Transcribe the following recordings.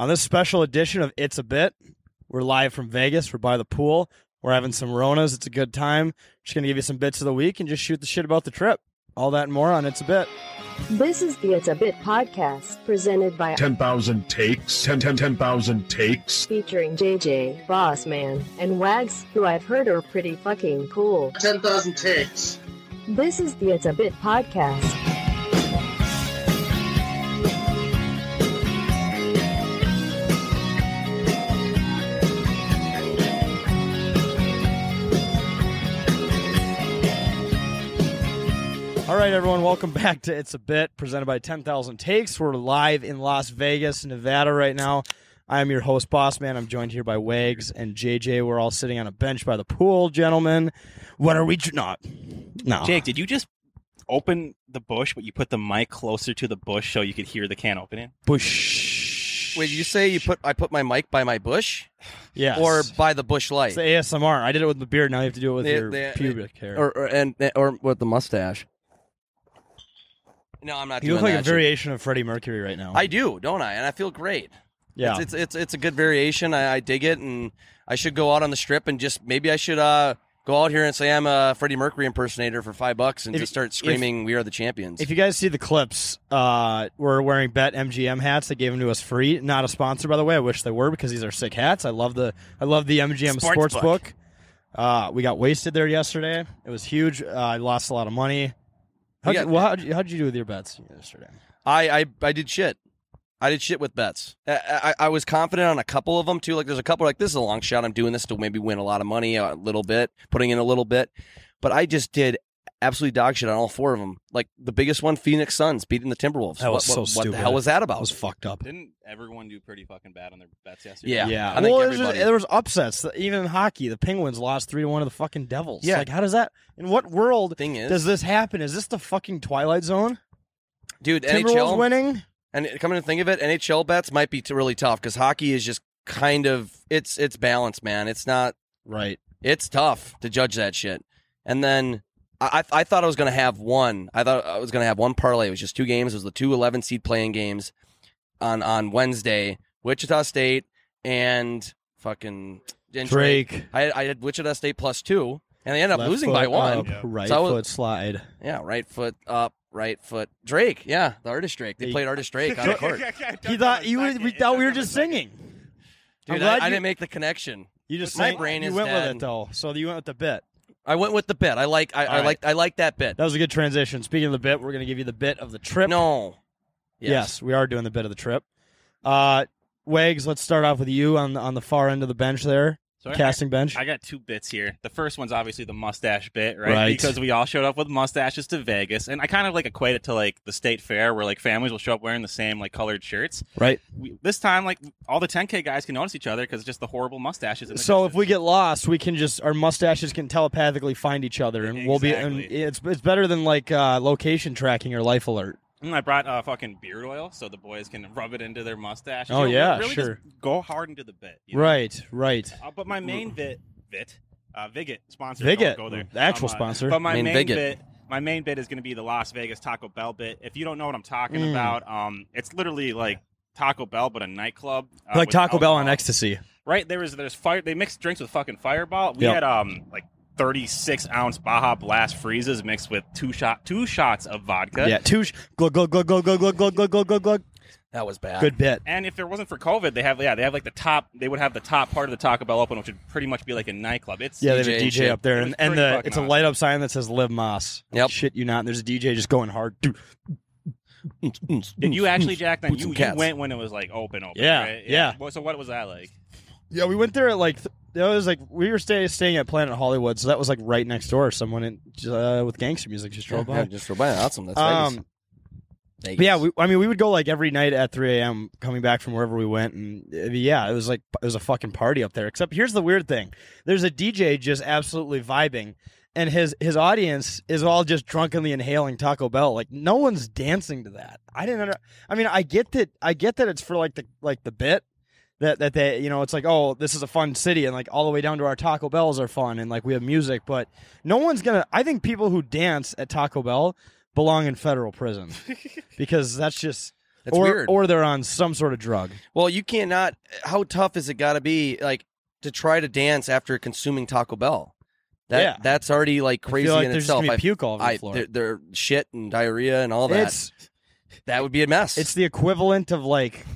On this special edition of It's a Bit, we're live from Vegas. We're by the pool. We're having some Ronas. It's a good time. Just going to give you some bits of the week and just shoot the shit about the trip. All that and more on It's a Bit. This is the It's a Bit podcast presented by 10,000 takes, 10, 10, 10,000 takes. featuring JJ, Bossman, and Wags, who I've heard are pretty fucking cool. 10,000 takes. This is the It's a Bit podcast. Right, everyone, welcome back to It's a Bit, presented by 10,000 Takes. We're live in Las Vegas, Nevada right now. I am your host, Boss Man. I'm joined here by Wags and JJ. We're all sitting on a bench by the pool, gentlemen. What are we? dr- Not. No. Jake, did you just open the bush, but you put the mic closer to the bush so you could hear the can opening? Bush. Wait, you say you put I put my mic by my bush Yes. or by the bush light, It's the ASMR. I did it with the beard. Now you have to do it with They- your they- pubic hair. or, or and or with the mustache? No, I'm not you look like a shit. variation of Freddie Mercury right now. I do, don't I? And I feel great. yeah. It's it's it's, it's a good variation. I, I dig it, and I should go out on the strip and just maybe I should uh go out here and say I'm a Freddie Mercury impersonator for five bucks and If- just start screaming "We are the champions." If you guys see the clips, uh, we're wearing Bet MGM hats. They gave them to us free. Not a sponsor, by the way. I wish they were because these are sick hats. I love the I love the MGM Sports Sportsbook. book. Uh, we got wasted there yesterday. It was huge. Uh, I lost a lot of money. How'd, you, well, how'd, you, how'd you do with your bets yesterday? I, I I did shit. I did shit with bets. I, I, I was confident on a couple of them too. Like there's a couple like this is a long shot. I'm doing this to maybe win a lot of money, a little bit, putting in a little bit. But I just did absolutely dog shit on all four of them. Like the biggest one, Phoenix Suns beating the Timberwolves. That was what, so what, What the hell was that That about? was fucked up. Didn't everyone do pretty fucking bad on their bets yesterday? Yeah. Yeah, I think well, there's just- everybody- there was upsets. Even in hockey, the Penguins lost three to one to the fucking Devils. Yeah. like how does that? In what world Thing is, does this happen? Is this the fucking Twilight Zone? dude, Timberwolves NHL winning? and coming to think of it, NHL bets might be t- really tough because hockey is just kind of it's it's balanced, man. It's not Right. it's tough to judge that shit. And then I, I I thought I was going to have one. I thought I was going to have one parlay. It was just two games. It was the two 11 seed playing games on on Wednesday. Wichita State and fucking and Drake. I, I had Wichita State plus two, and they ended up Left losing foot by one. up, Yeah. Right So I was- foot slide. Yeah, right foot up, right foot. Drake, yeah, the artist Drake. They Hey. played artist Drake on the court. He thought you. were- We thought we were just singing. I'm Dude, glad I, I you- didn't make the connection. You just My sang- brain you is went with dead. it though. So you went with the bit. I went with the bit. I like. I, I right. like. I like that bit. That was a good transition. Speaking of the bit, we're going to give you the bit of the trip. No. Yes. we are doing the bit of the trip. Uh, Wags, let's start off with you on the, on the far end of the bench there, So I- casting bench. I got two bits here. The first one's obviously the mustache bit, right? Right. Because we all showed up with mustaches to Vegas, and I kind of like equate it to like the state fair, where like families will show up wearing the same like colored shirts. right. We, this time, like all the 10k guys can notice each other because just the horrible mustaches. In the So if we get lost, we can just our mustaches can telepathically find each other, and we'll be. And Exactly. it's it's better than like uh, location tracking or life alert. Mm, I brought uh, fucking beard oil so the boys can rub it into their mustache. Oh, You yeah, really sure. Just go hard into the bit. you know? Right. Right. Uh, but my main bit, bit, uh, Viget sponsor. Viget, Don't go there. the actual Um, uh, sponsor. But my Main main, Viget. bit, my main bit is going to be the Las Vegas Taco Bell bit. If you don't know what I'm talking Mm. about, um, it's literally like Taco Bell but a nightclub. Uh, like with Taco Bell on alcohol. ecstasy. Right there is there's fire. They mix drinks with fucking Fireball. We Yep. had um like 36 ounce Baja Blast freezes mixed with two shot two shots of vodka. Yeah. Two. Sh- glug glug glug glug glug glug glug glug glug glug glug. That was bad. Good bit. And if there wasn't for COVID, they have yeah, they have like the top. They would have the top part of the Taco Bell open, which would pretty much be like a nightclub. It's Yeah, they have a DJ shit. up there, and, and the fucking it's a light up sign that says "Live Más." Yep. Shit, you not. And there's a DJ just going hard. Dude. Did you actually, Jack? Then you, you went when it was like open, open. Yeah, right? yeah. Well, So what was that like? Yeah, we went there at like th- that was like we were stay, staying at Planet Hollywood, so that was like right next door. Someone in, uh, with gangster music just Yeah, drove by. yeah, just drove by. Awesome. That's Vegas. Um, Vegas. But yeah, we, I mean, we would go like every night at 3 a.m. coming back from wherever we went, and uh, yeah, it was like it was a fucking party up there. Except here's the weird thing: there's a DJ just absolutely vibing, and his his audience is all just drunkenly inhaling Taco Bell. Like no one's dancing to that. I didn't. Under, I mean, I get that. I get that it's for like the like the bit. That, that they you know it's like oh this is a fun city and like all the way down to our Taco Bells are fun and like we have music but no one's gonna I think people who dance at Taco Bell belong in federal prison because that's just That's or weird. or they're on some sort of drug. Well, you cannot. How tough is it got to be, like, to try to dance after consuming Taco Bell? That Yeah. that's already like I crazy feel like in there's itself. just gonna I- puke all over I, the floor. they're, they're shit and diarrhea and all that. It's that would be a mess. it's the equivalent of like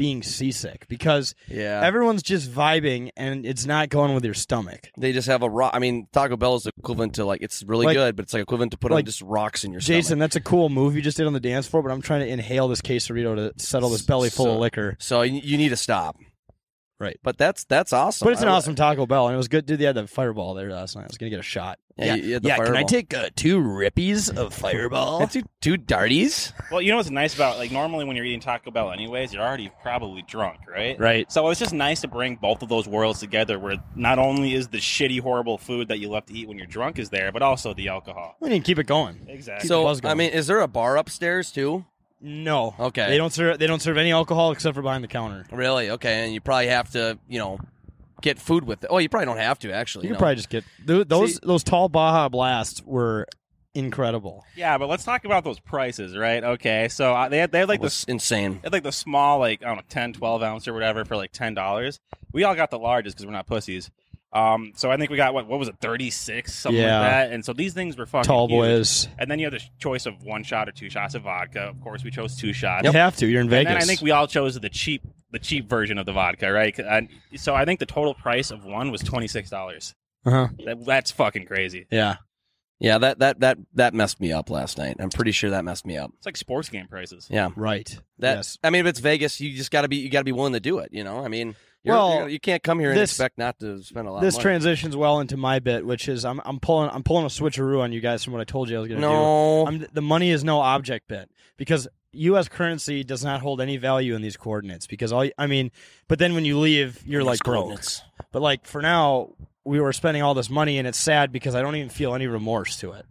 being seasick because yeah. everyone's just vibing and it's not going with your stomach. they just have a rock. I mean, Taco Bell is equivalent to like it's really Like- good, but it's like equivalent to put on like, just rocks in your stomach. Jason, stomach. that's a cool move you just did on the dance floor, but I'm trying to inhale this quesarito to settle this belly full So- of liquor. So you you need to stop. Right. But that's that's awesome. But it's an I- awesome Taco Bell, and it was good. Dude, they had the fireball there last night. I was gonna get a shot. Yeah, you- you had the can I Fireball. take uh, two rippies of Fireball? Two, two darties. Well, you know what's nice about like normally when you're eating Taco Bell, anyways, you're already probably drunk, right? right. So it's just nice to bring both of those worlds together, where not only is the shitty, horrible food that you love to eat when you're drunk is there, but also the alcohol. We need to keep it going. Exactly. So buzz I going. mean, is there a bar upstairs too? No. Okay. They don't serve. They don't serve any alcohol except for behind the counter. Really? Okay, and you probably have to, you know, get food with it. Oh, you probably don't have to actually. You can no. probably just get th- those. See- those tall Baja Blasts were incredible. yeah, but let's talk about those prices, right? Okay, so uh, they had they had like It was the insane. They had like the small, like I don't know, 10, 12 ounce or whatever for like ten dollars. We all got the largest because we're not pussies. Um, so I think we got what what was it, thirty six, something Yeah. like that. And so these things were fucking Tall huge. boys. And then you have the choice of one shot or two shots of vodka. Of course, we chose two shots. You have to. You're in And Vegas. then I think we all chose the cheap, the cheap version of the vodka, right? And so I think the total price of one was twenty six dollars. Uh-huh. That, that's fucking crazy. Yeah. Yeah, that that that that messed me up last night. I'm pretty sure that messed me up. It's like sports game prices. Yeah. Right. That yes. I mean, if it's Vegas, you just got to be you got to be willing to do it. You know, I mean, you're, Well, you're- you can't come here and this- expect not to spend a lot. This of money. transitions well into my bit, which is I'm I'm pulling I'm pulling a switcheroo on you guys from what I told you I was going to do. no, the money is no object bit because U.S. currency does not hold any value in these coordinates because all I mean, but then when you leave, you're like broke. But like for now, we were spending all this money and it's sad because I don't even feel any remorse to it.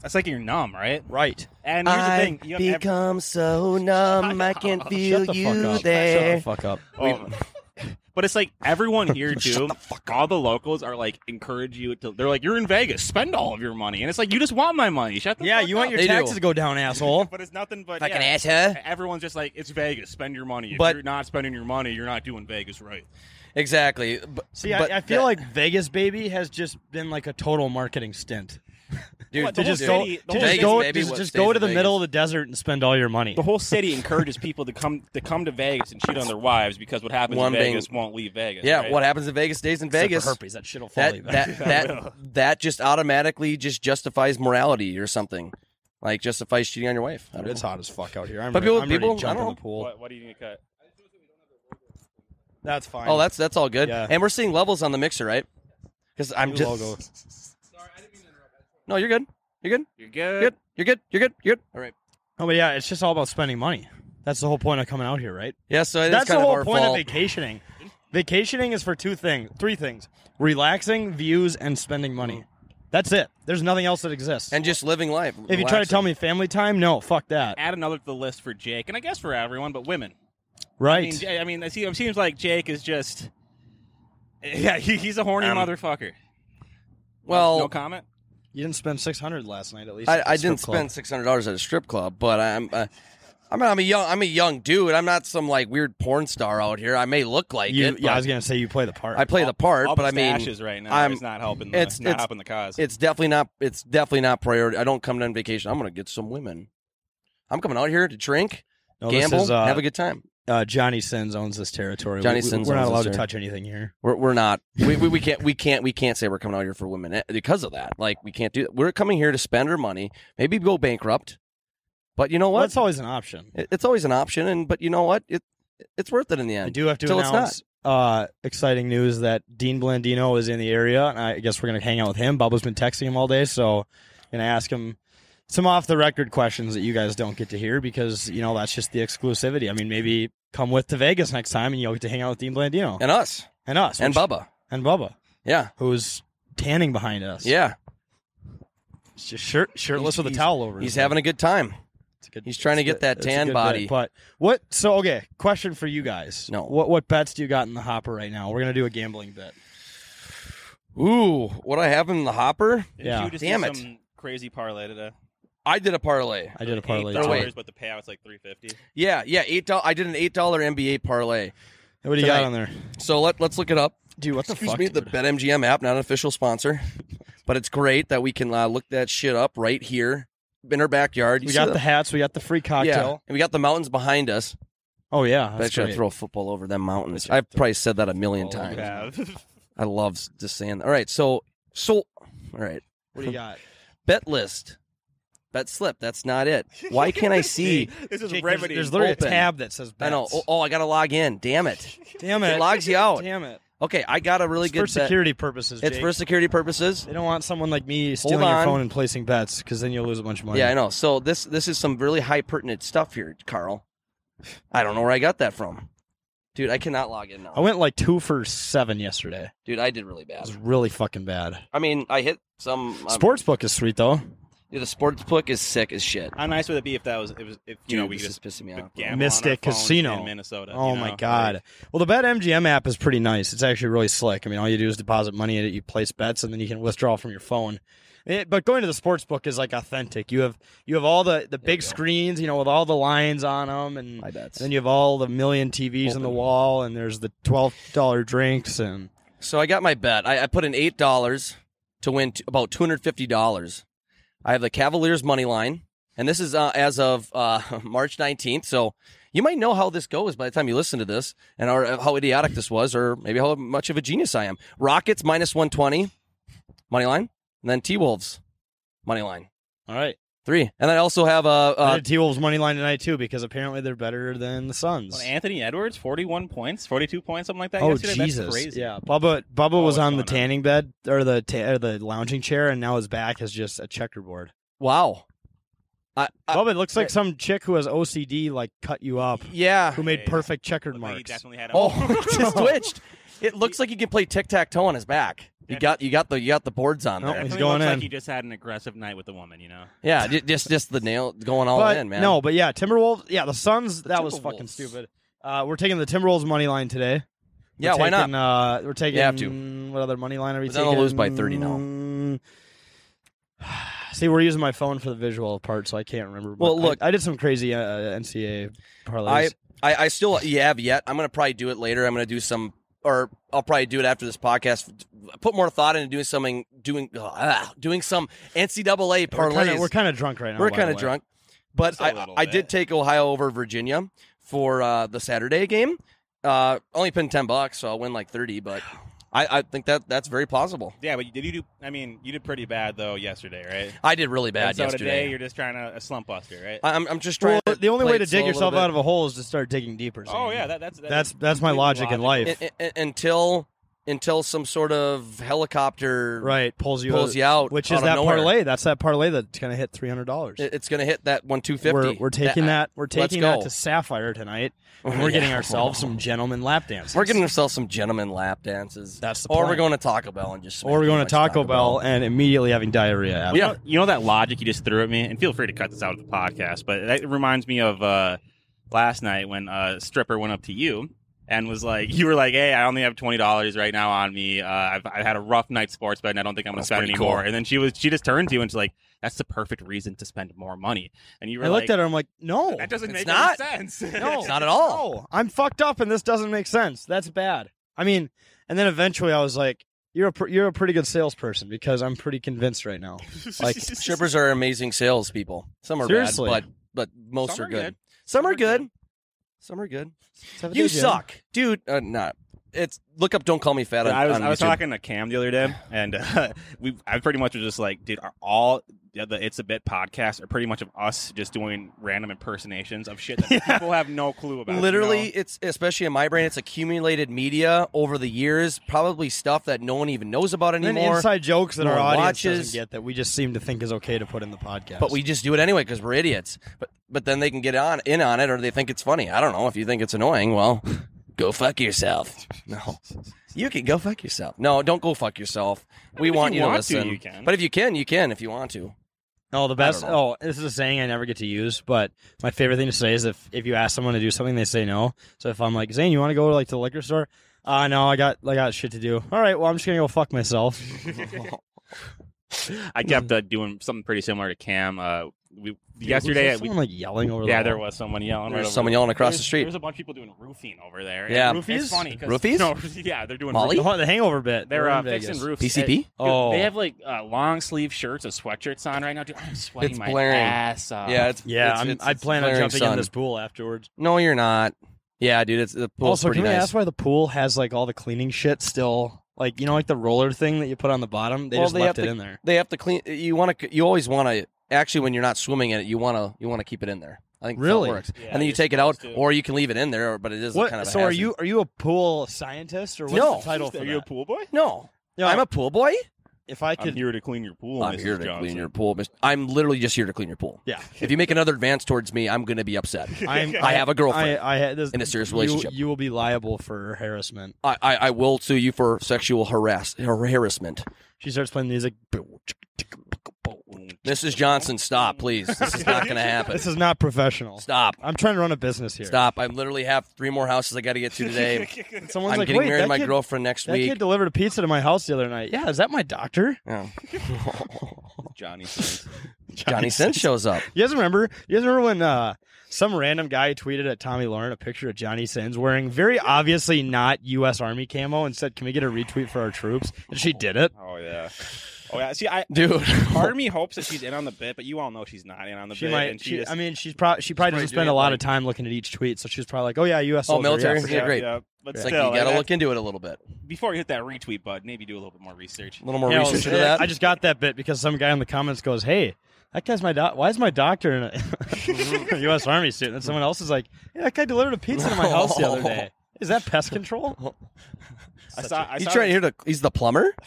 That's like you're numb, right? Right. And here's the I thing: you have every- become so numb, I can't Shut feel the fuck you up. Shut there. the fuck up. Oh. But it's like everyone here too. the all the locals are like encourage you to. They're like, "You're in Vegas, spend all of your money," and it's like you just want my money. Shut the Yeah, fuck you want up. your They do. taxes to go down, asshole. But it's nothing but Fucking yeah, asshole. Everyone's just like, "It's Vegas, spend your money." If But- you're not spending your money, you're not doing Vegas right. Exactly. But, See, but I, I feel that- like Vegas baby has just been like a total marketing stint. Dude, What, To just go, city- the to just Vegas go, baby just, just go to the Vegas. middle of the desert and spend all your money. The whole city encourages people to come to come to Vegas and cheat on their wives because what happens One in being- Vegas won't leave Vegas. yeah, right? what happens in Vegas stays in Except for Vegas. herpes, that shit'll follow That that that that just automatically just justifies morality or something, like justifies cheating on your wife. I don't It's know. hot as fuck out here. I'm, But ready, people- I'm people- to jump I in don't the pool. What, what do you need to cut? That's fine. Oh, that's that's all good. Yeah. And we're seeing levels on the mixer, right? Because I'm New just logo. No, you're good. You're good. You're You're good. good. You're good. You're good. You're good. All right. Oh, but yeah, it's just all about spending money. That's the whole point of coming out here, right? Yeah. So it is That's the kind of whole our point fault. of vacationing. Vacationing is for two things, three things: relaxing, views, and spending money. That's it. There's nothing else that exists. and just living life. if you try to tell me family time, no, fuck that. Add another to the list for Jake, and I guess for everyone, but women. Right. I mean, J- I mean, it seems it seems like Jake is just. Yeah, he, he's a horny Um, motherfucker. well, no comment. You didn't spend six hundred last night, at least. I, at I didn't club. spend six hundred dollars at a strip club, but I'm. Uh, I'm, I'm a young I'm a young dude. I'm not some like weird porn star out here. I may look like You, it. yeah, I was gonna say you play the part. I play the part, All but I mean, ashes right now I'm- is not helping. The, it's- not it's- helping the cause. it's definitely not. It's definitely not priority. I don't come on vacation. I'm gonna get some women. I'm coming out here to drink, No, gamble, is, uh, have a good time. Uh, Johnny Sins owns this territory. Johnny we, Sins We're not allowed to touch anything here. We're, we're not. We, we, we can't. We can't. We can't say we're coming out here for women eh, because of that. Like we can't do that. We're coming here to spend our money. Maybe go bankrupt. But you know Well, what? that's always an option. It- it's always an option. And but you know what? It it's worth it in the end. I do have to Till it's announce uh, exciting news that Dean Blandino is in the area, and I guess we're gonna hang out with him. Bubba's been texting him all day, so gonna ask him some off the record questions that you guys don't get to hear because you know that's just the exclusivity. I mean, maybe come with to Vegas next time and you'll get to hang out with Dean Blandino And us. and us And which- Bubba. and Bubba, Yeah. who's tanning behind us. Yeah. He's just shirt shirtless He's- with a towel over. He's having a good time. It's a good- he's trying to get good- that tan body. bit. But what? So okay, question for you guys. No. What what bets do you got in the hopper right now? We're gonna do a gambling bet. Ooh, what I have in the hopper? Yeah. you just Damn it. some crazy parlay today? I did a parlay. I did a parlay. Eight too. Wait. dollars, but the payout's like three fifty. Yeah, yeah, eight dollars. I did an eight dollar NBA parlay. What do you got Tonight. on there, So let let's look it up. dude? What the Excuse fuck? me, the dude? BetMGM app, not an official sponsor, but it's great that we can uh, look that shit up right here in our backyard. You we see got the- the hats. We got the free cocktail. yeah, cocktail. and we got the mountains behind us. Oh yeah, I that's should great. throw a football over them mountains. I've probably said that a million times. I love s- just saying. That. All right, so so all right, What do you got? bet list, bet slip. That's not it. Why can't I see? this is Jake, there's, there's literally Open. a tab that says I know. bets. Oh, oh, I gotta log in. Damn it! Damn it! It logs you out. Damn it! Okay, I got a really It's good for bet. security purposes. It's Jake. for security purposes. They don't want someone like me stealing your on. phone and placing bets because then you'll lose a bunch of money. Yeah, I know. So this this is some really high pertinent stuff here, Carl. I don't know where I got that from, dude. I cannot log in now. I went like two for seven yesterday. dude, I did really bad. It bad. was really fucking bad. I mean, I hit some. Um, Sportsbook is sweet though. Dude, the sports book is sick as shit. How nice would it be if that was if, if you Dude, know we this just is pissing me off. gamble Mystic on our phones Casino. in Minnesota? Oh you my know? god. Well, the Bet MGM app is pretty nice. It's actually really slick. I mean, all you do is deposit money in it, you place bets, and then you can withdraw from your phone. It- but going to the sports book is like authentic. You have you have all the, the big you screens, you know, with all the lines on them, and My bets. then you have all the million TVs on the wall, and there's the twelve dollar drinks, and So I got my bet. I, I put in eight dollars to win t- about two hundred fifty dollars. I have the Cavaliers money line, and this is uh, as of uh, March nineteenth. So you might know how this goes by the time you listen to this, and or uh, how idiotic this was, or maybe how much of a genius I am. Rockets minus one twenty money line, and then T Wolves money line all right. Three, and I also have uh, uh T Wolves money line tonight too because apparently they're better than the Suns. Well, Anthony Edwards, forty-one points, forty-two points, something like that. Oh yesterday? Jesus! That's crazy. Yeah, Bubba Bubba was on the going on? tanning bed or the ta- or the lounging chair, and now his back is just a checkerboard. wow. I, I, Bubba, it looks like some chick who has OCD like cut you up, yeah. who made Hey, perfect checkered Looked like he marks. definitely had. Oh, it just twitched. It looks like you can play tic tac toe on his back. You got you got the you got the boards on No, there. he's going looks in. like he just had an aggressive night with the woman. You know. Yeah, ju- just just the nail going all but in, man. no, but yeah, Timberwolves. Yeah, the Suns. that was Timberwolves. fucking stupid. Uh, we're taking the Timberwolves money line today. We're yeah, why not? taking, Uh, we're taking. You have to. What other money line are we But then taking? they'll lose by 30 now. now. See, we're using my phone for the visual part, so I can't remember. Well, but look- I, I did some crazy uh, NCAA parlays. I, I I still you have yet. I'm gonna probably do it later. I'm gonna do some, or I'll probably do it after this podcast. Put more thought into doing something, doing uh, doing some NCAA we're parlays. we're kind of drunk right now. We're kind of drunk, but Just a I, little I did take Ohio over Virginia for uh, the Saturday game. Uh, only pinned ten bucks, so I'll win like thirty. But I, I think that that's very plausible. Yeah, but did you do? I mean, you did pretty bad though yesterday, right? I did really bad And so yesterday. today you're just trying to a slump buster, right? I'm, I'm just trying. Well, to the only play way it to slow dig a yourself bit. out of a hole is to start digging deeper. oh yeah, that, that's that's that's my logic in life. I- I- I- until until some sort of helicopter Right, pulls you pulls you out, which out is of that nowhere. parlay. That's that parlay that's gonna hit three hundred dollars. It- It's going to hit that one two fifty. We're, we're taking that. We're taking that to Sapphire tonight, and we're Yeah. getting ourselves some gentlemen lap dances. We're getting ourselves some gentlemen lap dances. That's the or we're going to Taco Bell and just. or we're going to smash Taco, Bell, and immediately having diarrhea. After. You know, you know that logic you just threw at me, and feel free to cut this out of the podcast, but that reminds me of uh, last night when a stripper went up to you and was like, "You were like, hey, I only have twenty dollars right now on me. Uh, I've, I've had a rough night sports bet, and I don't think I'm going to That's spend anymore. cool. And then she was, she just turned to you and she's like, "That's the perfect reason to spend more money." And you were I like, looked at her. I'm like, no, "That doesn't make not. any sense." no, not at all. No, I'm fucked up, and this doesn't make sense. That's bad. I mean, and then eventually I was like, you're a pr- you're a pretty good salesperson because I'm pretty convinced right now. Like Strippers are amazing salespeople. Some are Seriously. bad, but but most Some are are good. good. Some are are good. good. Some are good. You suck, dude. Uh, not it's look up. Don't call me fat. On, I was on I was talking to Cam the other day, and uh, we I pretty much was just like, dude, are all the, the It's a Bit podcast are pretty much of us just doing random impersonations of shit that people have no clue about. you Literally, know? it's especially in my brain, it's accumulated media over the years, probably stuff that no one even knows about And anymore. inside jokes that no our audience watches. doesn't get that we just seem to think is okay to put in the podcast. But we just do it anyway because we're idiots. But but then they can get on in on it, or they think it's funny. I don't know. If you think it's annoying, well, go fuck yourself. No, you can go fuck yourself. No, don't go fuck yourself. We if want you you, want to, listen. you can. But if you can, you can. If you want to. Oh, the best. Oh, this is a saying I never get to use, but my favorite thing to say is if if you ask someone to do something, they say no. So if I'm like, Zane, you want to go like to the liquor store? Uh no, I got I got shit to do. All right, well I'm just gonna go fuck myself. I kept uh, doing something pretty similar to Cam. Uh, we yesterday Was we, someone like yelling over. yeah, the there was someone yelling. There's right someone yelling across the street. There's a bunch of people doing roofing over there. Yeah. And Roofies? It's funny 'cause- Roofies? No, yeah, they're doing Molly? roofing. The Hangover bit. They're We're uh, fixing roofs. PCP? Dude, Oh. they have like uh, long sleeve shirts with sweatshirts on right now. Dude, I'm sweating It's my blaring. ass off. Yeah, it's Yeah, it's- I'm, it's- I plan on jumping sun. in this pool afterwards. No, you're not. Yeah, dude, it's the pool. also, pretty can we nice. ask why the pool has like all the cleaning shit still? Like you know, like the roller thing that you put on the bottom. They Well, just they left it to- in there. They have to clean. You want to. You always want to. Actually, when you're not swimming in it, you want to. You want to keep it in there. I think that's it Really? works. Yeah, and then you take it out, to. or you can leave it in there. But it is What? kind of. A so are you are you a pool scientist or what's No. the title for Are that? you a pool boy? No, No, I'm a pool boy. if I I'm here to clean your pool. I'm Mrs. here to Johnson. clean your pool. Miss- I'm literally just here to clean your pool. yeah. If you make another advance towards me, I'm going to be upset. I'm, I have a girlfriend I, I had this, in a serious relationship. You, will be liable for harassment. I, I, I will sue you for sexual harass harassment. She starts playing music. Mrs. Johnson, stop, please. This is not going to happen. This is not professional. Stop. I'm trying to run a business here. Stop. I literally have three more houses I got to get to today. Someone's I'm like, getting wait, married to that my kid, girlfriend next that week. kid delivered a pizza to my house the other night. Yeah, is that my doctor? Yeah. Johnny Sins. Johnny Sins shows up. You guys remember? You guys remember when uh, some random guy tweeted at Tomi Lahren a picture of Johnny Sins wearing very obviously not U.S. Army camo and said, "Can we get a retweet for our troops?" And she did it. Oh yeah. Oh yeah. See, I Dude. part of me hopes that she's in on the bit, but you all know she's not in on the She bit. might. and she She, just, I mean, she's probably she probably probably doesn't spend a lot like- of time looking at each tweet, so she's probably like, "Oh yeah, U.S. Oh, military? yeah, Yeah, great. Yeah, but It's like still, you got to look into it a little bit. before you hit that retweet button. Maybe do a little bit more research. A little more Yeah, well, research into that. I just got that bit because some guy in the comments goes, "Hey, that guy's my doc. Why is my doctor in a U.S. Army suit?" And someone else is like, "Yeah, that guy delivered a pizza to my house the other day. Is that pest control?" I saw. I He's saw trying this- here to. He's the plumber.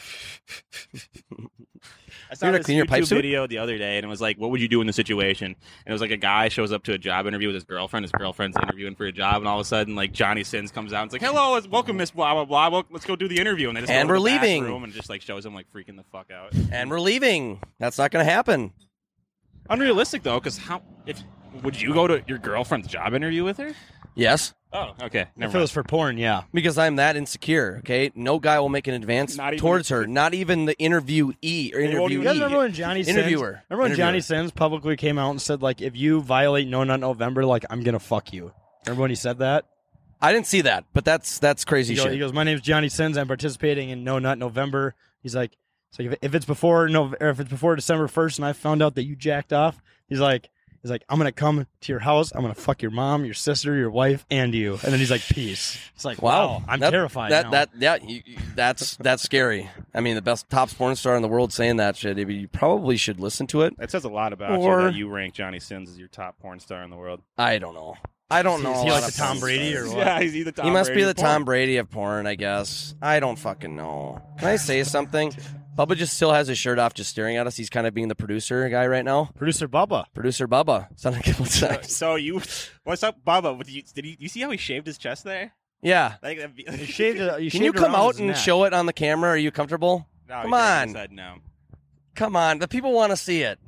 I saw You're this clean your YouTube pipe suit? video the other day, and it was like, "What would you do in the situation?" And it was like a guy shows up to a job interview with his girlfriend. His girlfriend's interviewing for a job, and all of a sudden, like Johnny Sins comes out and it's like, "Hello, let's- welcome, Miss Blah Blah Blah. Well, let's go do the interview." And they just And go we're the leaving. room and just like shows him like freaking the fuck out. And we're leaving. That's not going to happen. Unrealistic though, because how if would you go to your girlfriend's job interview with her? Yes. Oh, okay. If Never it was for porn, yeah. Because I'm that insecure, okay? No guy will make an advance Not towards her. Not even the interviewee or They won't interviewee. You guys remember when Johnny Sins? Interviewer. Remember when Johnny Sins publicly came out and said, like, if you violate No Nut November, like, I'm gonna fuck you. Remember when he said that? I didn't see that, but that's that's crazy He, go- shit. he goes, "My name's Johnny Sins. I'm participating in No Nut November." He's like, "It's like if, if it's before no, if it's before December first, and I found out that you jacked off." He's like, "He's like, I'm gonna come to your house. I'm gonna fuck your mom, your sister, your wife, and you." And then he's like, "Peace." It's like, wow, I'm That- terrified That now. that yeah, you, you- that's that's scary. I mean, the best top porn star in the world saying that shit. You probably should listen to it. That says a lot about Or- you that you rank Johnny Sins as your top porn star in the world. I don't know. I don't know. Is he like the Tom Brady stars. or what? Yeah, he's either Tom he must Brady be the porn. Tom Brady of porn, I guess. I don't fucking know. Can I say something? Bubba just still has his shirt off, just staring at us. He's kind of being the producer guy right now. Producer Bubba. Producer Bubba. Sounded like what's So, next? so you, what's up, Bubba? With you, did you, you see how he shaved his chest there? Yeah. Like, that'd You shaved it- you Can you shaved come around out his and neck. show it on the camera? Are you comfortable? No, he Come on. Said no. Come on. The people want to see it.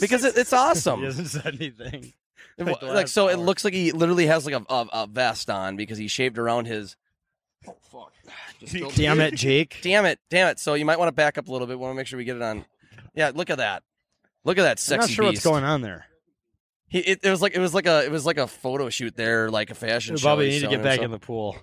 Because it, it's awesome. He hasn't said anything. It Like the like last so, it hour. looks like he literally has like a, a, a vest on because he shaved around his. Fuck! Damn it, Jake. Damn it! Damn it! So you might want to back up a little bit. We Want to make sure we get it on. Yeah, look at that. Look at that I'm not sure beast. what's going on there. He, it, it was like it was like a it was like a photo shoot there, like a fashion show. Bubba, you He's need to get showing back in himself. the pool.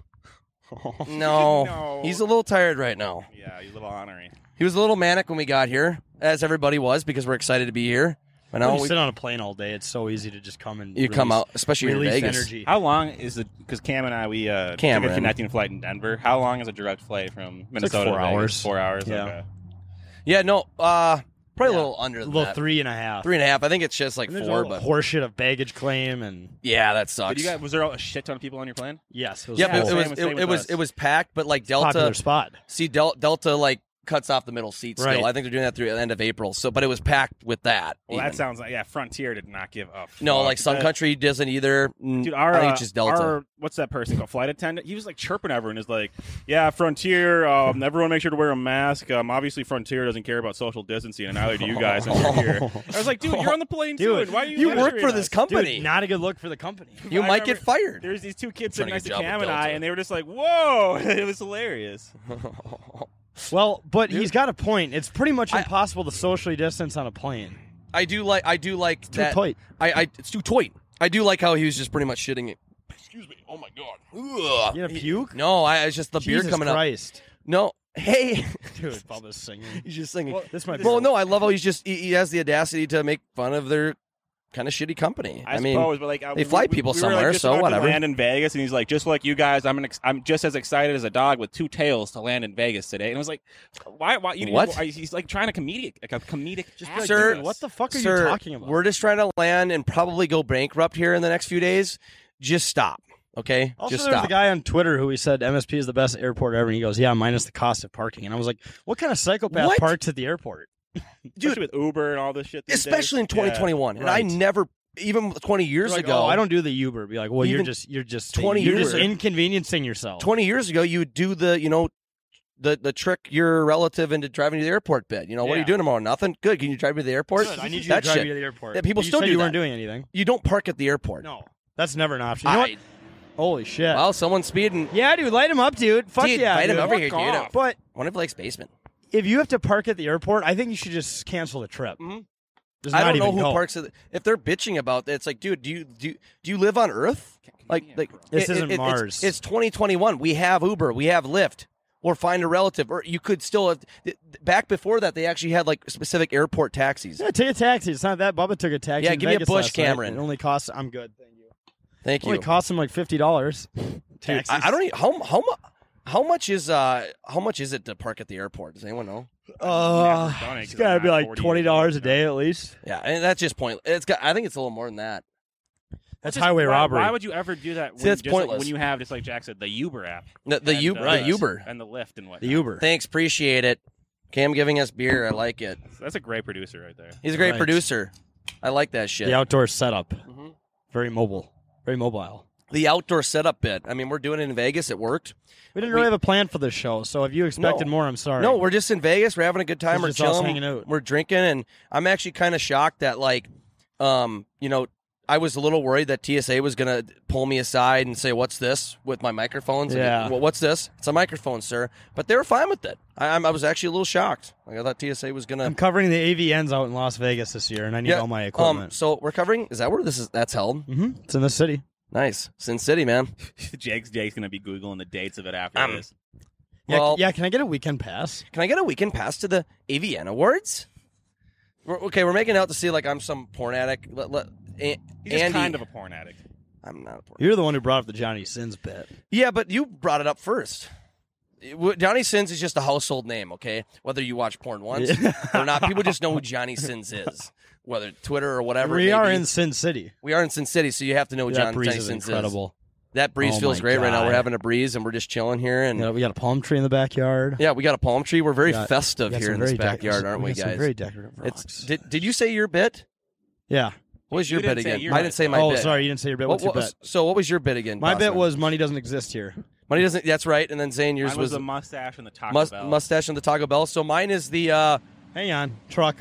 No, No. he's a little tired right now. Yeah, he's a little honorary. He was a little manic when we got here, as everybody was, because we're excited to be here. I When know you we- sit on a plane all day, it's so easy to just come and you come out, especially in release Vegas. energy. How long is it? Because Cam and I, we uh, took a connecting flight in Denver. How long is a direct flight from like Minnesota? four to Vegas? hours. Four hours. Yeah. Okay. Yeah, no, uh, probably Yeah. a little under a little that. three and a half. Three and a half. I think it's just like four, all but horseshit of baggage claim and yeah, that sucks. But you guys, was there a shit ton of people on your plane? yes, it was yeah, Yeah, but it was it, it was it was packed, but like popular Delta. spot. See, Del- Delta like cuts off the middle seat still. Right. I think they're doing that through the end of April. So, but it was packed with that. Well, even. that sounds like yeah. Frontier did not give up. no, like Sun That- Country doesn't either. Dude, our, I think uh, it's just Delta. our what's that person called? Flight attendant. He was like chirping everyone. Is like, yeah, Frontier. Um, everyone make sure to wear a mask. Um, obviously Frontier doesn't care about social distancing, and neither do you guys. And here. I was like, dude, you're on the plane too. Dude, why are you? you work lecturing for this company. Dude, not a good look for the company. you I might get fired. There's these two kids sitting next to Cam and I, and they were just like, "Whoa!" it was hilarious. Well, but he's got a point. It's pretty much I- impossible to socially distance on a plane. I do like. I do like Too that. tight. I, I. It's too tight. I do like how he was just pretty much shitting it. Excuse me. Oh my god. Ugh. You gonna puke? No, I. It's just the beer coming Christ. up. No. Hey. Dude, Bubba's singing. he's just singing. Well, this might be Well, no, I love how he's just he, he has the audacity to make fun of their kind of shitty company. I, I, mean, suppose, but like uh, they we- fly we- people we were, like, somewhere, just so about to whatever. Land in Vegas, and he's like, just like you guys, I'm an ex- I'm just as excited as a dog with two tails to land in Vegas today. And I was like, why? Why? You What? why- he's like trying to comedic, like a comedic. act Sir, what the fuck are Sir, you talking about? We're just trying to land and probably go bankrupt here in the next few days. Just stop, okay? Also, just there's stop. a guy on Twitter who he said MSP is the best airport ever, and he goes, "Yeah, minus the cost of parking." And I was like, "What kind of psychopath What? parks at the airport?" Especially with Uber and all this shit. Especially in days. Yeah. 2021, and I never, even 20 years like, ago, "Oh, I don't do the Uber." Be like, "Well, you're just you're just 20 you're years just inconveniencing yourself." 20 years ago, you would do the, you know, the the trick your relative into driving to the airport bit. You know, what are you doing tomorrow? Nothing. Good. Can you drive me to the airport? Good, I need you that to drive shit. me to the airport. Yeah, people you still do you that. weren't doing anything. You don't park at the airport. No, that's never an option. You know? I, Holy shit! well, someone's speeding. yeah, dude, light him up, dude. Fuck Dude, yeah, him dude. over Fuck here, dude. off. But One of Blake's basement. If you have to park at the airport, I think you should just cancel the trip. Mhm. Just I don't know who go. parks at. The, if they're bitching about it, it's like, dude, do you do do you live on Earth? Like, like This it- isn't it- Mars. It's, 2021. We have Uber. We have Lyft. Or find a relative, or you could still. Have, back before that, they actually had like specific airport taxis. Yeah, take a taxi. It's not that. Bubba took a taxi. Yeah, in give me a Vegas Bush, last night. Cameron. It only costs. I'm good. Thank you. Thank It you. only costs him like fifty dollars. I, I don't even, how how much how much is uh how much is it to park at the airport? Does anyone know? Uh, Never done it's got to I'm be like twenty dollars a day at least. Yeah, and that's just point. It's got. I think it's a little more than that. That's Just- highway why, robbery. Why would you ever do that? When, See, that's just like pointless. when you have, just like Jack said, the Uber app, The, the and, Uber, uh, the Uber. and the Lyft and what. the Uber. Thanks, appreciate it. Cam giving us beer. I like it. That's a great producer right there. He's a great Right. producer. I like that shit. The outdoor setup. Mhm. Very mobile. Very mobile. The outdoor setup bit. I mean, we're doing it in Vegas. It worked. We didn't We- really have a plan for this show, so if you expected No. more, I'm sorry. No, we're just in Vegas. We're having a good time. We're just chilling. hanging out. We're drinking, and I'm actually kind of shocked that, like, um, you know, I was a little worried that TSA was gonna pull me aside and say, "What's this?" with my microphones. And, Yeah. "Well, what's this? It's a microphone, sir. But they were fine with it. I, I'm- I was actually a little shocked. Like I thought TSA was gonna. I'm covering the AVNs out in Las Vegas this year, and I need all my Um. equipment. So we're covering. Is that where this is? That's held. hmm It's in the city. Nice, Sin City, man. Jake's Jake's gonna be googling the dates of it after Um, this. Yeah, Well- yeah. Can I get a weekend pass? Can I get a weekend pass to the AVN Awards? We're, okay, we're making out to see like I'm some porn addict. Let, let, A- He's just Andy, kind of a porn addict. I'm not a porn. You're the one who brought up the Johnny Sins bit. Yeah, but you brought it up first. It- w- Johnny Sins is just a household name, okay? Whether you watch porn once or not, people just know who Johnny Sins is, whether Twitter or whatever. we may are in Sin City. we are in Sin City, so you have to know who that John, breeze Johnny is Sins incredible. is. That breeze Oh feels my great right now. We're having a breeze and we're just chilling here, and You know, we got a palm tree in the backyard. yeah, we got a palm tree. We're very We got- festive We here in this very dec- backyard, aren't we, got some guys? Very decorative It's did, did you say your bit? yeah. What was You your bit again? your I bit, didn't say my oh, bit. sorry, you didn't say your bit. What- What's your what- bet? So what was your bit again? My bet Bossman? was money doesn't exist here. Money doesn't. That's right. And then Zane, yours Mine was was, the mustache and the Taco mus- Bell. mustache and the Taco Bell. So mine is the. uh Hang on, truck.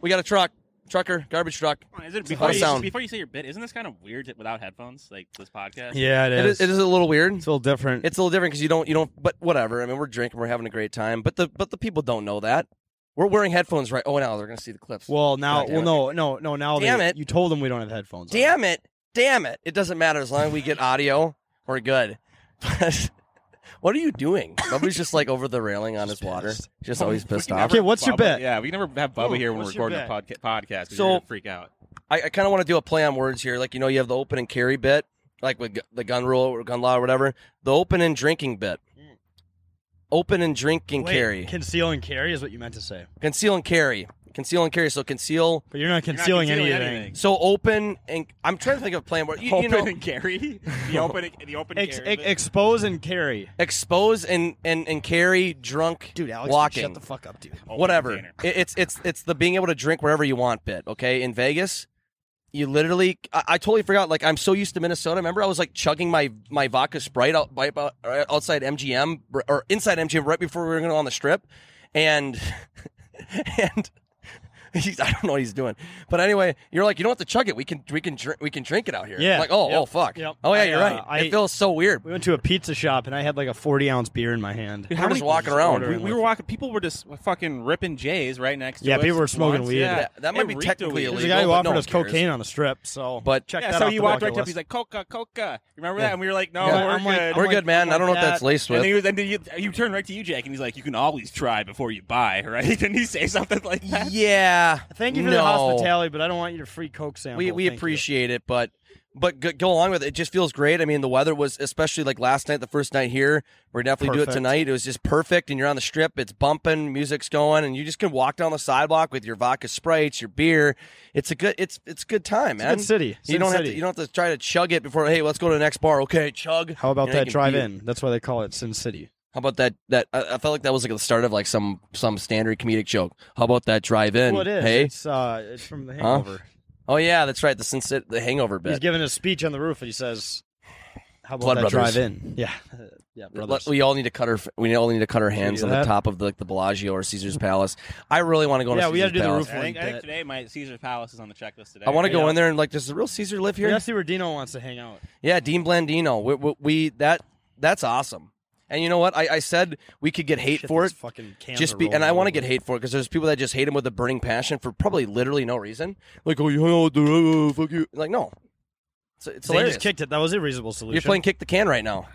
We got a truck, trucker, garbage truck. Is it before you, sound? before you say your bit? Isn't this kind of weird without headphones, like this podcast? Yeah, it It is, it is a little weird. It's a little different. It's a little different because you don't you don't. But whatever. I mean, we're drinking, we're having a great time. But the but the people don't know that we're wearing headphones, right? Oh, now they're gonna see the clips. well, now, God well, damn no, no, no. Now, Damn they, it. you told them we don't have headphones. on. damn it, damn it! It doesn't matter as long as we get audio. We're good. What are you doing? Bubba's just like over the railing on his water, just always pissed off. never- Okay, what's your Bubba- bet? Yeah, we never have Bubba here when we're what's your recording a bet? podca- podcast. 'cause So- you're gonna freak out. I, I kind of want to do a play on words here. Like you know, you have the open and carry bit, like with gu- the gun rule or gun law or whatever. The open and drinking bit. Hmm. Open and drink and Wait, carry. Conceal and carry is what you meant to say. Conceal and carry. Conceal and carry. So conceal. But you're not You're not concealing, concealing anything. anything. So open and I'm trying to think of a plan where you, you open know and carry. The open, the open Ex- carry. ex- expose and carry. expose and and and carry drunk Dude, Alex, walking. shut the fuck up, dude. Open whatever. It, it's it's it's the being able to drink wherever you want bit. Okay, in Vegas, you literally. I, I totally forgot. Like I'm so used to Minnesota. Remember, I was like chugging my my vodka Sprite out by, by, uh, outside MGM or inside MGM right before we were going to go on the strip, and and. He's, I don't know what he's doing, but anyway, you're like, you don't have to chug it. We can, we can, drink, we can drink it out here. Yeah. I'm like, oh, Yep. oh, fuck. Yep. Oh yeah, I, you're uh, right. I- it feels so weird. We went to a pizza shop and I had like a 40 ounce beer in my hand. We're just walking around. We, we were walking. People were just fucking ripping J's right next to Yeah, us people were smoking once. weed. Yeah. That- that might be reeked of technically weed. There's a guy who offered no one us cocaine on the strip, so But- check Yeah, that so off he walked right up. list. He's like, "Coca, Coca." Remember that? And we were like, "No, we're I'm good." We're good, man. I'm don't know like what that's laced with. then he was, and then you, you turned right to you, Jake, and he's like, "You can always try before you buy, right?" Didn't he say something like that? Yeah. Thank you for no. the hospitality, but I don't want you to free coke sample. We we Thank you. appreciate it, but but go, go along with it. It just feels great. I mean, the weather was especially like last night, the first night here. We're definitely do it tonight. It was just perfect, and you're on the strip. It's bumping, music's going, and you just can walk down the sidewalk with your vodka sprites, your beer. It's a good. It's it's a good time, It's a man. good city. You Sin don't have City. to. You don't have to try to chug it before. Hey, let's go to the next bar. Okay, chug. How about You know, you that drive-in? That's why they call it Sin City. How about that? That I, I felt like that was like the start of like some some standard comedic joke. How about that drive in? Well, it is. Hey. It's, uh, it's from The Hangover. Oh yeah, that's right. The Sin- the Hangover bit. He's giving a speech on the roof and he says, How about Blood that Brothers. drive in? Yeah. yeah, brothers. We all need to cut our we all need to cut our hands do on the top of the, like the Bellagio or Caesar's Palace. I really want to go Yeah, to we Caesar's gotta do the roof I think, I think today my Caesar's Palace is on the checklist today. I want to go Yeah. in there and like, does the real Caesar live we here? gotta see where Dino wants to hang out. Yeah, Dean Blandino. We, we, we that that's awesome. And you know what? I, I said we could get hate Shit, for it. Fucking Just be, and I want to get hate for it because there's people that just hate him with a burning passion for probably literally no reason. Like, oh, you hang out with the uh, fuck you. Like, no, it's, it's They hilarious. just kicked it. That was a reasonable solution. You're playing kick the can right now.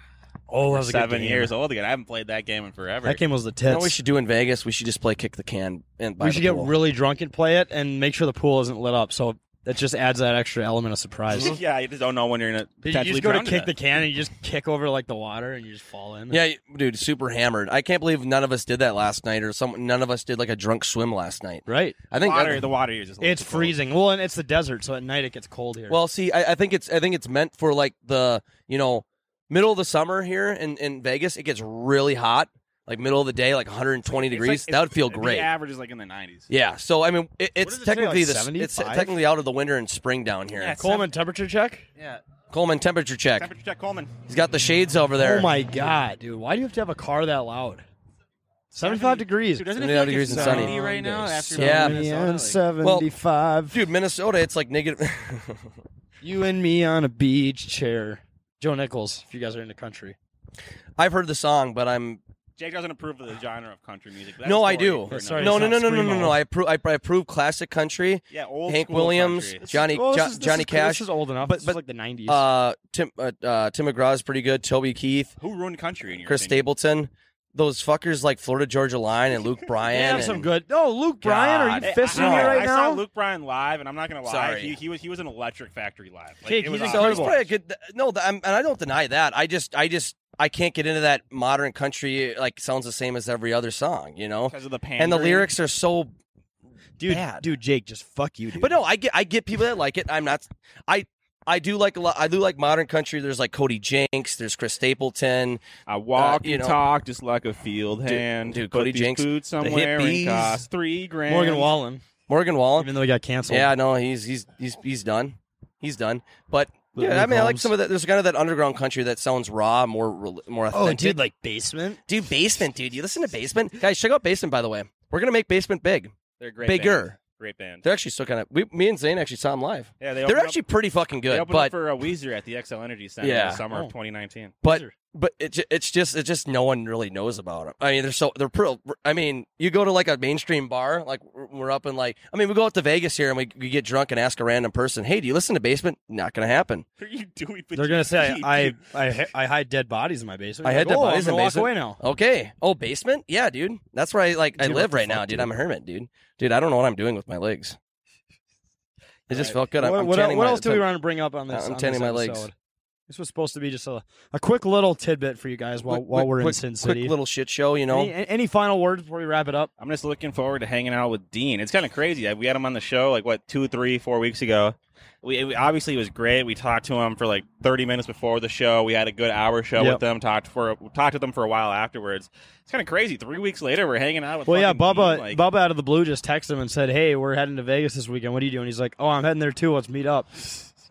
Oh, that We're was a good seven game. years old again. I haven't played that game in forever. That game was the You know what we should do in Vegas? We should just play kick the can. And by we the should get really drunk and play it, and make sure the pool isn't lit up. So that just adds that extra element of surprise. yeah, you just don't know when you're gonna you potentially just go to drown kick the death. can and you just kick over like the water and you just fall in. Yeah, dude, super hammered. I can't believe none of us did that last night, or some none of us did like a drunk swim last night. right. I think water, that- the water here is just a little It's too cold. freezing. Well, and it's the desert, so at night it gets cold here. Well, see, I, I think it's I think it's meant for like the you know middle of the summer here in, in Vegas. It gets really hot, like middle of the day, like 120 It's degrees. like- that would feel the great. average is like in the 90s. Yeah. So I mean, it, it's does it say, technically like the it's technically out of the winter and spring down here. Yeah, Coleman temperature check. Yeah. Coleman temperature check. Temperature check, Coleman. He's got the shades over there. Oh my god, dude! Why do you have to have a car that loud? Seventy-five degrees. Dude, doesn't it 70 feel like degrees and sunny. right now? After Yeah. Minnesota? Like- seventy-five. Dude, Minnesota, it's like negative. You and me on a beach chair. Joe Nichols, if you guys are into country. I've heard the song, but I'm Jake doesn't approve of the genre of country music. but no, that's I a do. story for Yeah, sorry, another No, no, no, no, no, no, no. I approve. I, I approve classic country. Yeah, old Hank school Williams, country. Johnny Well, this Jo- is- Johnny is- Cash. This is old enough. But- this but, is like the nineties. Uh, Tim uh, uh, Tim McGraw is pretty good. Toby Keith, Who ruined country in your Chris opinion? Stapleton. Those fuckers like Florida Georgia Line and Luke they Bryan. have some good. Oh, Luke Bryan, are you fisting I, me I- right I now? saw Luke Bryan live, and I'm not gonna lie. Sorry. He, he was he was an Electric Factory live. Like, Jake, it was he's awesome. He's incredible. probably a good. No, th- I'm, and I don't deny that. I just, I just, I can't get into that modern country. Like sounds the same as every other song, you know. because of the And the lyrics are so. dude, bad. dude, Jake, just fuck you, dude. But no, I get, I get people that like it. I'm not. I. I do like a lot. I do like modern country. There's like Cody Jinks. There's Chris Stapleton. I uh, walk you and know- talk just like a field Dude- hand. dude, Put Cody these Jinks, boots the somewhere hippies. and cost three grand. Morgan Wallen, Morgan Wallen. even though he got canceled. Yeah, no, he's he's he's he's done. He's done. But Luke yeah, I mean, I like some of that. There's kind of that underground country that sounds raw, more rel- more Oh, dude, like basement. dude, basement, dude. You listen to basement, guys. Check out basement. By the way, we're gonna make basement big. They're a great Bigger. band. Great band. They're actually still kind of. We, me and Zane actually saw them live. Yeah, they They're actually Up, pretty fucking good. they good. opened But up for uh, Weezer at the Xcel Energy Center Yeah. in the summer Oh. of 2019. but Weezer. But it, it's just it's just no one really knows about them. I mean, they're so they're pretty. I mean, you go to like a mainstream bar, like we're we're up in like. I mean, we go out to Vegas here and we, we get drunk and ask a random person, "Hey, do you listen to Basement?" Not gonna happen. What are you doing? with They're gonna say feet, I? I I hide dead bodies in my basement. I You're had like, dead oh, bodies I'm in gonna walk basement. away now. Okay. Oh, basement? Yeah, dude. That's where I like I live what the right now, dude. dude? I'm a hermit, dude. Dude, I don't know what I'm doing with my legs. It just felt good. I'm, What, I'm what, what my- else do we want to bring up on this? I'm on tanning this my legs. Episode? This was supposed to be just a, a quick little tidbit for you guys while Quick- while quick- we're in quick- Sin City. Quick little shit show, you know. any, any final words before we wrap it up? I'm just looking forward to hanging out with Dean. It's kind of crazy. We had him on the show like what two, three, four weeks ago. We, we obviously it was great. We talked to him for like 30 minutes before the show. We had a good hour show Yep. with them. Talked for talked to them for a while afterwards. It's kind of crazy. Three weeks later, we're hanging out with. Well, yeah, fucking Bubba, Dean, like- Bubba out of the blue just texted him and said, "Hey, we're heading to Vegas this weekend. What are you doing?" He's like, "Oh, I'm heading there too. Let's meet up."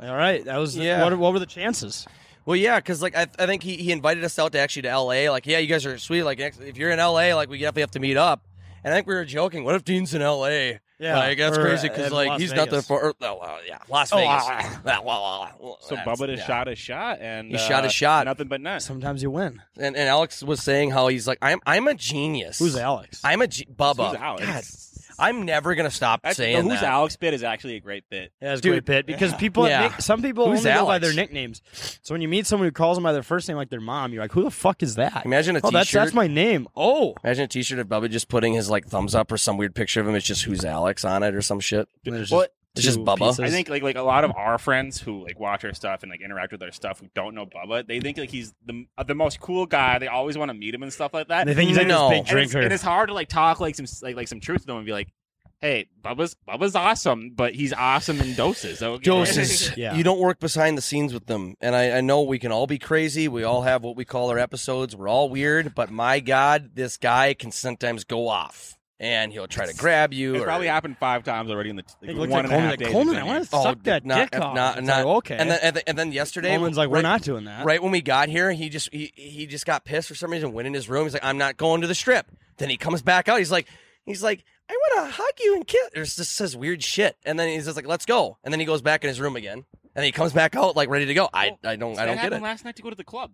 All right, that was Yeah. What, what were the chances? Well, yeah, because like I, I think he, he invited us out to actually to L.A. Like, yeah, you guys are sweet. Like, if you're in L.A., like we definitely have to meet up. And I think we were joking. What if Dean's in L.A.? Yeah, like that's or, crazy because like Las he's not the Vegas. for, oh, uh, yeah Las Oh, Vegas. ah. Well, well, well, so that's- Bubba just yeah. shot a shot, and He uh, shot a shot. Nothing but net. Sometimes you win. And, and Alex was saying how he's like I'm I'm a genius. Who's Alex? I'm a ge- Bubba. Who's Alex? God, I'm never gonna stop That's- saying the Who's that. Alex bit is actually a great bit. Yeah, it's a great bit because people, Yeah. nick- some people Who's only go by Alex? their nicknames. So when you meet someone who calls them by their first name, like their mom, you're like, "Who the fuck is that?" Imagine a oh, that's t-shirt. that's my name. Oh, Imagine a T-shirt of Bubba just putting his like thumbs up or some weird picture of him. It's just who's Alex on it or some shit. And there's Well, just it's just two Bubba. pieces. I think like like a lot of our friends who like watch our stuff and like interact with our stuff who don't know Bubba, they think like he's the uh, the most cool guy. They always want to meet him and stuff like that. they think he's like No. this big and it's, drinker. and it's hard to like talk like some like like some truth to them and be like, hey, Bubba's Bubba's awesome, but he's awesome in doses. Okay? Doses. Yeah. You don't work behind the scenes with them. And I, I know we can all be crazy. We all have what we call our episodes. We're all weird. But my God, this guy can sometimes go off. And he'll try to grab you. It's or- probably happened five times already in the He like, one like and a half Like, days Coleman, I want to oh, suck Oh, that not- dick off. not- not- like, okay. And then, and then, and then yesterday, Coleman's like, right, we're not doing that. right when we got here, he just he, he just got pissed for some reason. Went in his room. He's like, I'm not going to the strip. Then he comes back out. He's like, he's like, I want to hug you and kiss. There's just says weird shit. And then he's just like, let's go. And then he goes back in his room again. And then he comes back out like ready to go. I I don't I don't get it. last night to go to the club.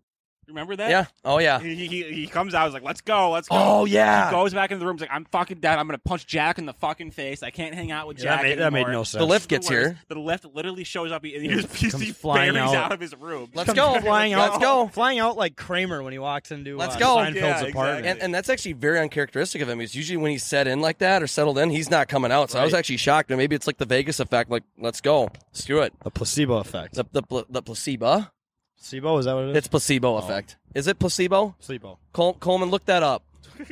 Remember that? Yeah. Oh yeah. He, he, he comes out. He's like, "Let's go, let's go." Oh yeah. He goes back into the room. He's like, "I'm fucking dead. I'm gonna punch Jack in the fucking face. I can't hang out with Yeah, that Jack made- that made no sense. The lift gets is worst. here. The lift literally shows up and he just he, Comes flying out. out of his room. Let's Comes go. flying out. Let's out. go. Flying out like Kramer when he walks into Let's uh, go. Seinfeld's Yeah, apartment. exactly. And, and that's actually very uncharacteristic of him. Because usually when he's set in like that or settled in, he's not coming out. So I was actually shocked. And maybe it's like the Vegas effect. Like, let's go. Let's do it. The placebo effect. The the, pl- the placebo. Placebo is that what it is? It's placebo effect. Oh. Is it placebo? placebo. Col- Coleman, look that up.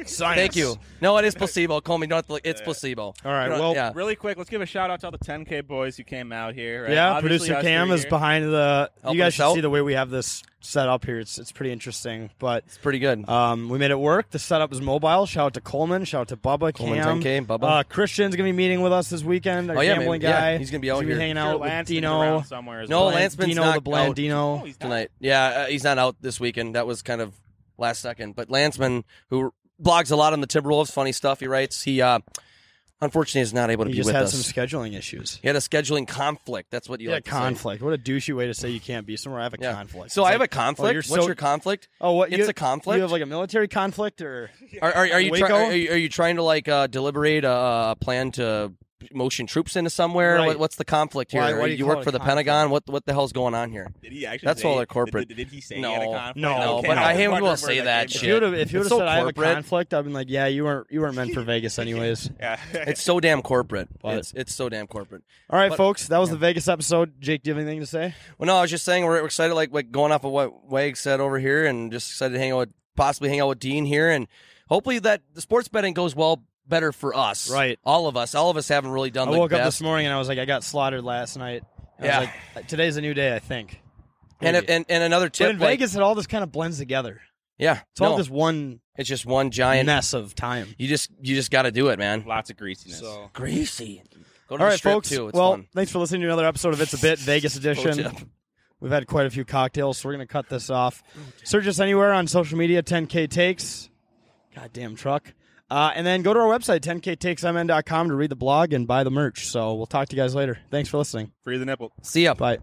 Science. Thank you. No, it is placebo. Coleman, you don't look. It's placebo. All right. You know, Well, yeah. Really quick, let's give a shout out to all the 10K boys who came out here. Right? yeah. Obviously Producer Cam is here. behind the. Helping you guys should out. see the way we have this set up here. It's it's pretty interesting. But It's pretty good. um, we made it work. The setup is mobile. Shout out to Coleman. Shout out to Bubba. Coleman, Cam. 10K, Bubba. Uh, Christian's gonna be meeting with us this weekend. Our Oh, yeah, gambling maybe- yeah, he's gonna be out here. hanging Sure, out with Lansman's Dino. somewhere as No, well. Lance- Dino not the Bland out. Dino. Oh, tonight. Yeah, uh, he's not out this weekend. That was kind of last second. But Lanceman, who blogs a lot on the Timberwolves, funny stuff he writes. He uh, unfortunately is not able to He be with us. just had some scheduling issues. he had a scheduling conflict. That's what you Yeah, like to say. conflict. What a douchey way to say you can't be somewhere. I have a Yeah. conflict. So It's I have like, a conflict. you're What's so- your conflict? Oh, what? It's you, a conflict? You have like a military conflict, or Are, are, are you try, are, you, are you trying to like uh, deliberate a, a plan to motion troops into somewhere? Right. What, what's the conflict here? Why- why you you work for the conflict? Pentagon? What what the hell's going on here? Did he actually That's say, all they're corporate. Did, did he say No. he had a conflict? No, Okay, but I hate when people say that came if shit. you would have if you would have so said I have a corporate. conflict, I've been like, yeah, you weren't you weren't meant for Vegas anyways. Yeah. It's so damn corporate. But- It's it's so damn corporate. All right, But- folks, that was the Vegas episode. Jake, do you have anything to say? Well, no, I was just saying we're, we're excited, like, like going off of what Wag said over here, and just excited to hang out with, possibly hang out with Dean here, and hopefully that the sports betting goes well better for us, Right. All of us, all of us haven't really done I the woke up this morning and I was like, I got slaughtered last night. I Yeah. was like, today's a new day. I think. and, Maybe. if, and and another but tip, in like- Vegas, it all just kind of blends together. yeah, It's all no, just one it's just one giant. mess of time. You just you just got to do it, man. Lots of greasiness. So. Greasy. Go to All the right, strip folks. too. It's well, fun. thanks for listening to another episode of It's a Bit Vegas edition. We've had quite a few cocktails, so we're going to cut this off. Oh, Search us anywhere on social media, 10K Takes. Goddamn truck. Uh, and then go to our website, 10ktakesmn.com, to read the blog and buy the merch. So we'll talk to you guys later. Thanks for listening. Free the nipple. See ya. Bye.